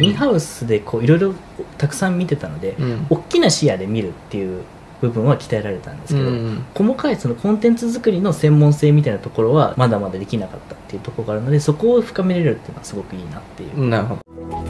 インハウスでこういろいろたくさん見てたので、うん。大きな視野で見るっていう部分は鍛えられたんですけど、うん。細かいそのコンテンツ作りの専門性みたいなところはまだまだできなかったっていうところがあるのでそこを深めれるっていうのはすごくいいなっていう、なるほど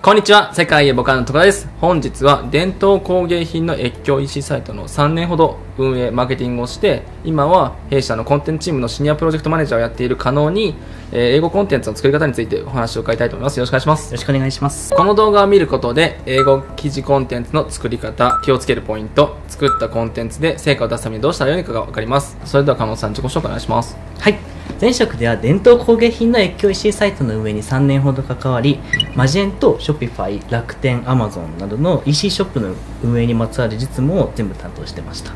こんにちは。世界へボカのところです。本日は伝統工芸品の越境 EC サイトの3年ほど運営マーケティングをして今は弊社のコンテンツチームのシニアプロジェクトマネージャーをやっている加納に、えー英語コンテンツの作り方についてお話を伺いたいと思います。よろしくお願いします。よろしくお願いします。この動画を見ることで英語記事コンテンツの作り方気をつけるポイント作ったコンテンツで成果を出すためにどうしたらよいのかが分かります。それでは加納さん自己紹介お願いします。はい前職では伝統工芸品の越境 EC サイトの運営に3年ほど関わりマジェント、ショピファイ、楽天、アマゾンなどの EC ショップの運営にまつわる実務を全部担当してました、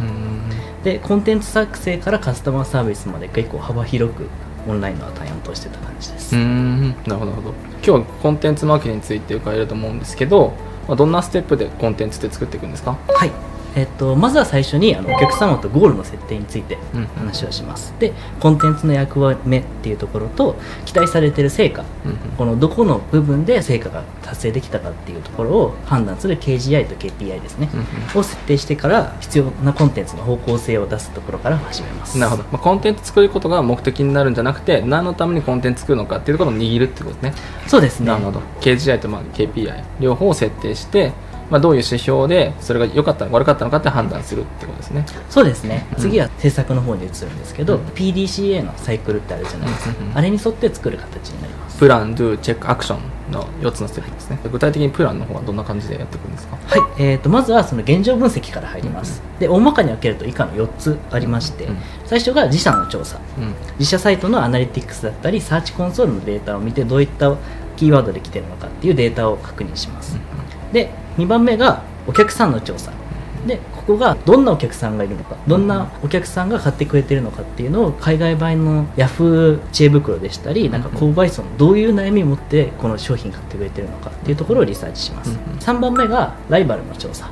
でコンテンツ作成からカスタマーサービスまで結構幅広くオンラインの担当してた感じです、うんなるほどなるほど。今日はコンテンツマーケティングについて伺えると思うんですけど、まあ、どんなステップでコンテンツって作っていくんですか？はいえっと、まずは最初にあのお客様とゴールの設定についてうん話をします、でコンテンツの役割目っていうところと期待されている成果。うんこのどこの部分で成果が達成できたかっていうところを判断する KGI と KPI ですね、を設定してから必要なコンテンツの方向性を出すところから始めます。なるほど、まあ、コンテンツ作ることが目的になるんじゃなくて何のためにコンテンツ作るのかっていうところを握るってことですね。そうですね。なるほど。KGI とまあ KPI 両方を設定して、まあ、どういう指標でそれが良かったのか悪かったのかって判断するってことですね。そうですね、うん。次は制作の方に移るんですけど、うん。PDCA のサイクルってあるじゃないですか、うんうんうん。あれに沿って作る形になります。プラン、ドゥ、チェック、アクションの4つのステップですね。具体的にプランの方はどんな感じでやっていくんですか？はい、えー、とまずはその現状分析から入ります、で大まかに分けると以下の4つありまして、うん。最初が自社の調査。うん。自社サイトのアナリティクスだったりサーチコンソールのデータを見てどういったキーワードで来てるのかっていうデータを確認します、で2番目がお客さんの調査。でここがどんなお客さんがいるのかどんなお客さんが買ってくれてるのかっていうのを海外版のヤフー知恵袋でしたりなんか購買層のどういう悩みを持ってこの商品買ってくれてるのかっていうところをリサーチします。うんうん。3番目がライバルの調査。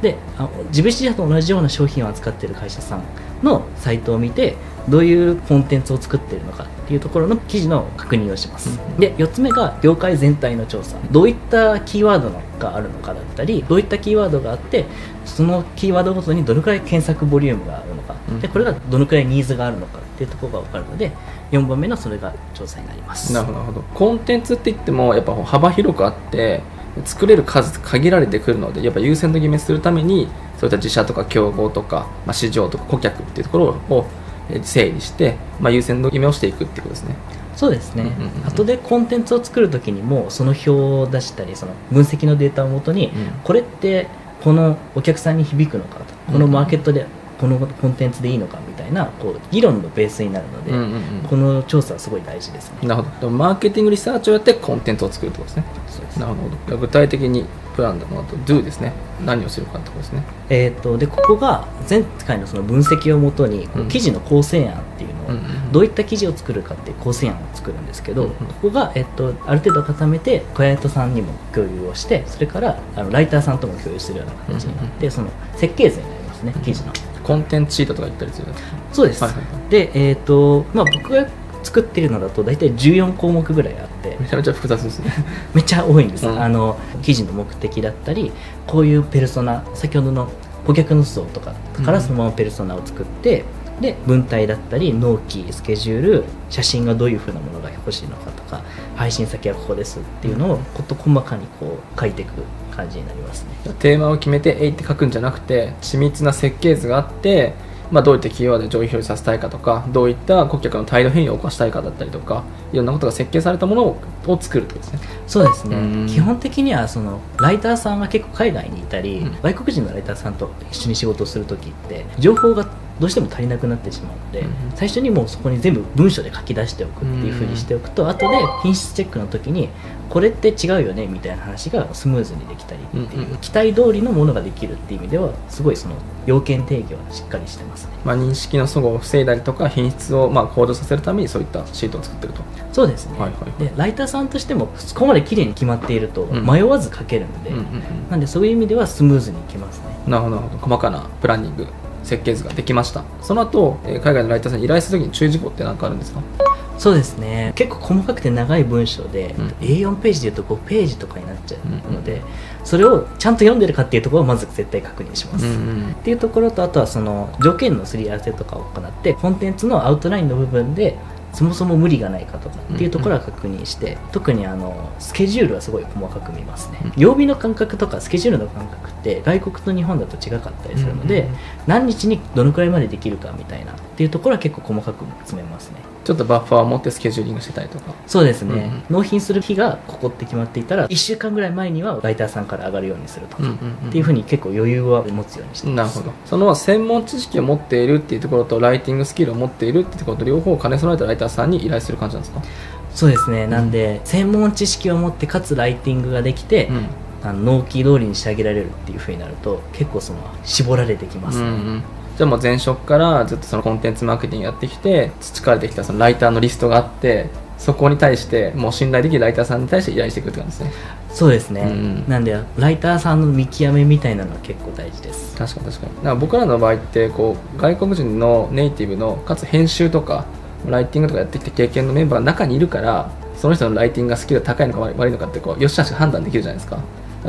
であ自分自社と同じような商品を扱っている会社さんのサイトを見てどういうコンテンツを作っているのかっていうところの記事の確認をします、うん。で4つ目が業界全体の調査。どういったキーワードがあるのかだったりどういったキーワードがあってそのキーワードごとにどのくらい検索ボリュームがあるのか、うん。でこれがどのくらいニーズがあるのかっていうところが分かるので4番目のそれが調査になります。なるほど。コンテンツって言ってもやっぱ幅広くあって作れる数限られてくるのでやっぱ優先度決めするためにそういった自社とか競合とか、まあ、市場とか顧客っていうところをえー整理して、まあ、優先度決めをしていくっていうことですね。そうですね、うんうんうん後でコンテンツを作るときにもその表を出したりその分析のデータをもとに、うん。これってこのお客さんに響くのかと。このマーケットでこのコンテンツでいいのかみたいなこう議論のベースになるので、うんうんうん。この調査はすごい大事ですね。なるほど。マーケティングリサーチをやってコンテンツを作るってことですね。そうです。なるほど。具体的にプランだのあと Do ですね？何をするかってことですね。えー、とでここが前回のその分析をもとにこううん。記事の構成案っていうのを、うんうんどういった記事を作るかっていう構成案を作るんですけど、うんうん。ここが、えっと、ある程度固めてクライアントさんにも共有をしてそれからあのライターさんとも共有するような形になって、その設計図になりますね記事の。コンテンツシートとか言ったりする？そうです、はいはいはい。で、えーとまあ、僕が作っているのだと大体14項目ぐらいあって。めちゃめちゃ複雑ですね。めっちゃ多いんです、うん。あの記事の目的だったりこういうペルソナ先ほどの顧客の層とかからうん。そのままペルソナを作って、で文体だったり納期スケジュール写真がどういうふうなものが欲しいのかとか配信先はここですっていうのを事細かにこう書いていく感じになりますね。テーマを決めて「えい」って書くんじゃなくて緻密な設計図があって、まあ、どういったキーワードで上位表示させたいかとかどういった顧客の態度変異を起こしたいかだったりとかいろんなことが設計されたものをを作るってことですね。そうですね。うん。基本的にはそのライターさんが結構海外にいたり、うん。外国人のライターさんと一緒に仕事をする時って情報がどうしても足りなくなってしまうので、うん。最初にもうそこに全部文章で書き出しておくっていうふうにしておくと、後で品質チェックの時にこれって違うよねみたいな話がスムーズにできたりっていう、うんうん期待通りのものができるっていう意味ではすごいその要件定義はしっかりしてますね。まあ、認識の齟齬を防いだりとか品質をまあ向上させるためにそういったシートを作ってると。そうですね、はいはいはい。でライターさんとしてもそこまで綺麗に決まっているとうん。迷わず書けるので、うんうんうん。なんでそういう意味ではスムーズにいきますね。なるほど。細かなプランニング設計図ができました。その後、えー海外のライターさんに依頼するときに注意事項って何かあるんですか？そうですね。結構細かくて長い文章で、うん。A4 ページでいうと5ページとかになっちゃうので、それをちゃんと読んでるかっていうところをまず絶対確認します、ん。っていうところとあとはその条件のすり合わせとかを行ってコンテンツのアウトラインの部分でそもそも無理がないかとかっていうところは確認して、特にあのスケジュールはすごい細かく見ますね、うん。曜日の感覚とかスケジュールの感覚って外国と日本だと違かったりするので、うん何日にどのくらいまでできるかみたいなっていうところは結構細かく詰めますね。ちょっとバッファーを持ってスケジューリングしてたりとか。そうですね、うんうん納品する日がここって決まっていたら1週間ぐらい前にはライターさんから上がるようにするとか、っていうふうに結構余裕は持つようにしてます。なるほど。その専門知識を持っているっていうところとライティングスキルを持っているっていうところと両方を兼ね備えたライターさんに依頼する感じなんですか、そうですね。なんで専門知識を持ってかつライティングができて、あの納期通りに仕上げられるっていうふうになると結構その絞られてきますね、うんうん。じゃあもう前職からずっとそのコンテンツマーケティングやってきて培われてきたそのライターのリストがあってそこに対してもう信頼できるライターさんに対して依頼していくって感じですね。そうですね、うんなんでライターさんの見極めみたいなのは結構大事です。確かに確かに。だから僕らの場合ってこう外国人のネイティブのかつ編集とかライティングとかやってきた経験のメンバーが中にいるからその人のライティングがスキルが高いのか悪いのかってこうよしあし判断できるじゃないですか。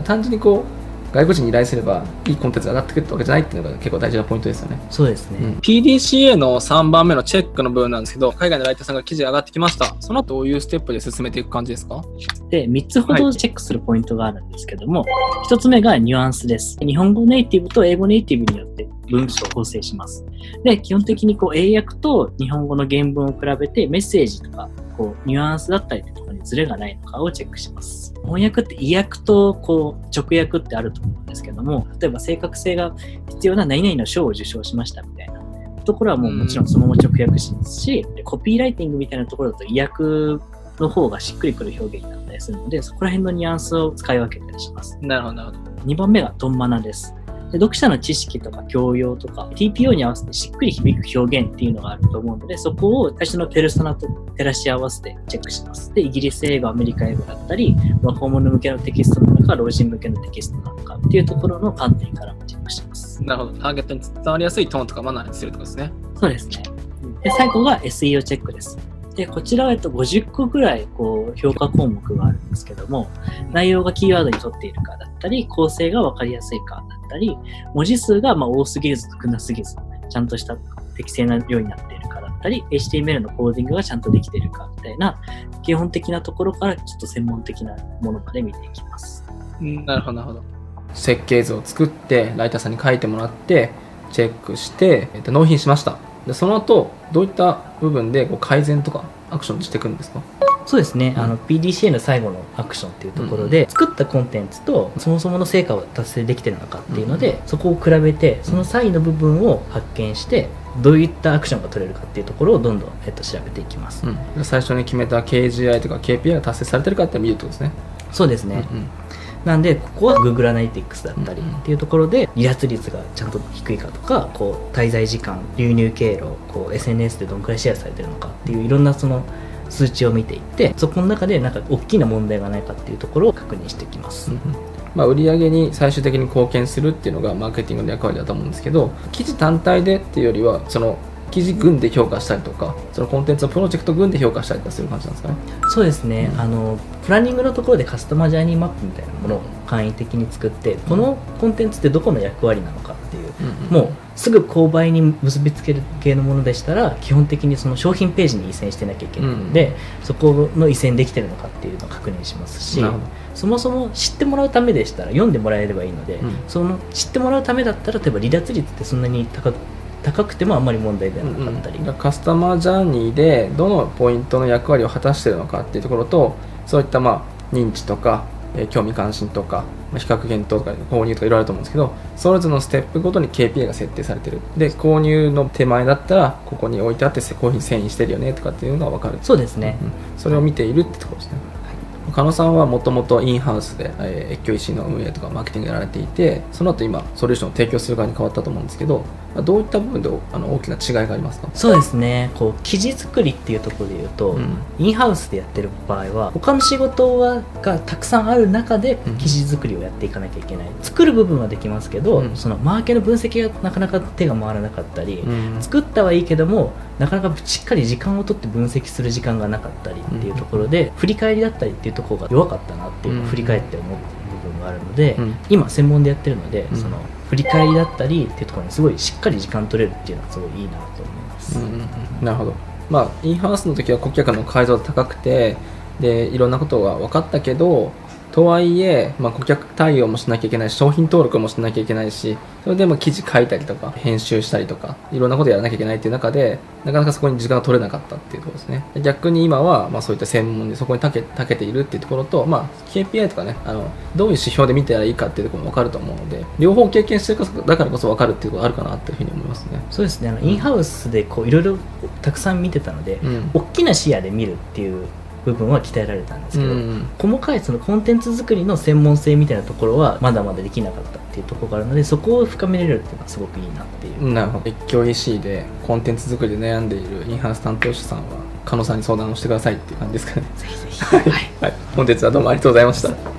単純にこう外国人に依頼すればいいコンテンツが上がってくるってわけじゃないっていうのが結構大事なポイントですよね。そうですね、PDCA の3番目のチェックの部分なんですけど海外のライターさんが記事上がってきました。その後どういうステップで進めていく感じですか？で3つほどチェックするポイントがあるんですけども、1つ目がニュアンスです。日本語ネイティブと英語ネイティブによって文章を構成します。で基本的にこう英訳と日本語の原文を比べてメッセージとかこうニュアンスだったりとかにズレがないのかをチェックします翻訳って意訳とこう直訳ってあると思うんですけども例えば正確性が必要な何々の賞を受賞しましたみたいなところはもうもちろんそのまま直訳しますし、でコピーライティングみたいなところだと意訳の方がしっくりくる表現になったりするので、そこら辺のニュアンスを使い分けたりします。なるほどなるほど2番目がトンマナです。で読者の知識とか教養とか TPO に合わせてしっくり響く表現っていうのがあると思うので、そこを最初のペルソナと照らし合わせてチェックします。で、イギリス英語、アメリカ英語だったり、若者向けのテキストなのか、老人向けのテキストなのかっていうところの観点からもチェックします。なるほどターゲットに伝わりやすいトーンとかマナーにするとですねそうですね。で、最後が SEO チェックです。で、こちらはえっと50個ぐらいこう評価項目があるんですけども、内容がキーワードに沿っているかだったり、構成が分かりやすいかだったり、文字数がまあ多すぎず少なすぎず、ちゃんとした適正な量になっているかだったり、HTML のコーディングがちゃんとできているかみたいな、基本的なところからちょっと専門的なものまで見ていきます。なるほどなるほど設計図を作ってライターさんに書いてもらってチェックして、えっと納品しましたでその後どういった部分でこう改善とかアクションしていくんですか？そうですね、うん。あの PDCA の最後のアクションっていうところで、作ったコンテンツとそもそもの成果を達成できてるのかっていうので、そこを比べてその差異の部分を発見してどういったアクションが取れるかっていうところをどんどん、えっと、調べていきます、うん、最初に決めた KGI とか KPI が達成されてるかって見るってことですね。そうですね、うんなんでここは Google アナリティクスだったりうんっていうところで離脱率がちゃんと低いかとかこう滞在時間流入経路こう SNS でどのくらいシェアされてるのかっていういろんなその数値を見ていってそこの中でなんか大きな問題がないかっていうところを確認していきます、うん。まあ、売上に最終的に貢献するっていうのがマーケティングの役割だと思うんですけど記事単体でっていうよりはその記事群で評価したりとかそのコンテンツのプロジェクト群で評価したりとかする感じなんですかね。そうですね、うん。あのプランニングのところでカスタマージャーニーマップみたいなものを簡易的に作ってこのコンテンツってどこの役割なのかっていうもうすぐ購買に結びつける系のものでしたら基本的にその商品ページに移遷してなきゃいけないので、そこの移遷できてるのかっていうのを確認しますしそもそも知ってもらうためでしたら読んでもらえればいいので、うん。その知ってもらうためだったら例えば離脱率ってそんなに高く高くてもあんまり問題ではなかったり、うんうん。カスタマージャーニーでどのポイントの役割を果たしているのかっていうところとそういったまあ認知とか、えー興味関心とか、まあ比較検討とか購入とかいろいろあると思うんですけどそれぞれのステップごとに KPI が設定されてる。で購入の手前だったらここに置いてあってこういうふうに遷移してるよねとかっていうのが分かる。そうですね、うん。それを見ているってところですね狩野さんはもともとインハウスで、えー越境医師の運営とかマーケティングやられていてその後今ソリューションを提供する側に変わったと思うんですけどどういった部分であの大きな違いがありますか？そうですね。こう記事作りっていうところで言うと、うん。インハウスでやってる場合は他の仕事はがたくさんある中でうん。記事作りをやっていかなきゃいけない、作る部分はできますけど、うん。そのマーケの分析がなかなか手が回らなかったり、うん。作ったはいいけどもなかなかしっかり時間を取って分析する時間がなかったりっていうところで、振り返りだったりっていうところが弱かったなっていうのをうん。振り返って思う部分があるので、うん。今専門でやってるので、うん。その振り返りだったりっていうところにすごいしっかり時間取れるっていうのはすごいいいなと思います。うん。なるほど。まあインハウスの時は顧客の解像度高くてでいろんなことが分かったけどとはいえ、まあ、顧客対応もしなきゃいけないし商品登録もしなきゃいけないしそれでも記事書いたりとか編集したりとかいろんなことやらなきゃいけないっていう中でなかなかそこに時間が取れなかったっていうところですね。逆に今は、まあ、そういった専門でそこに長け長けているっていうところと、まあ、KPI とかねあのどういう指標で見たらいいかっていうところも分かると思うので両方経験してるからだからこそ分かるっていうことがあるかなっていうふうに思いますね。そうですね。あのインハウスでこういろいろたくさん見てたので、うん。大きな視野で見るっていう部分は鍛えられたんですけど、うん細かいそのコンテンツ作りの専門性みたいなところはまだまだできなかったっていうところがあるのでそこを深めれるっていうのはすごくいいなっていう、なるほど。越境 EC でコンテンツ作りで悩んでいるインハウス担当者さんは加納さんに相談をしてくださいっていう感じですかね。ぜひぜひ、はい。はい。本日はどうもありがとうございました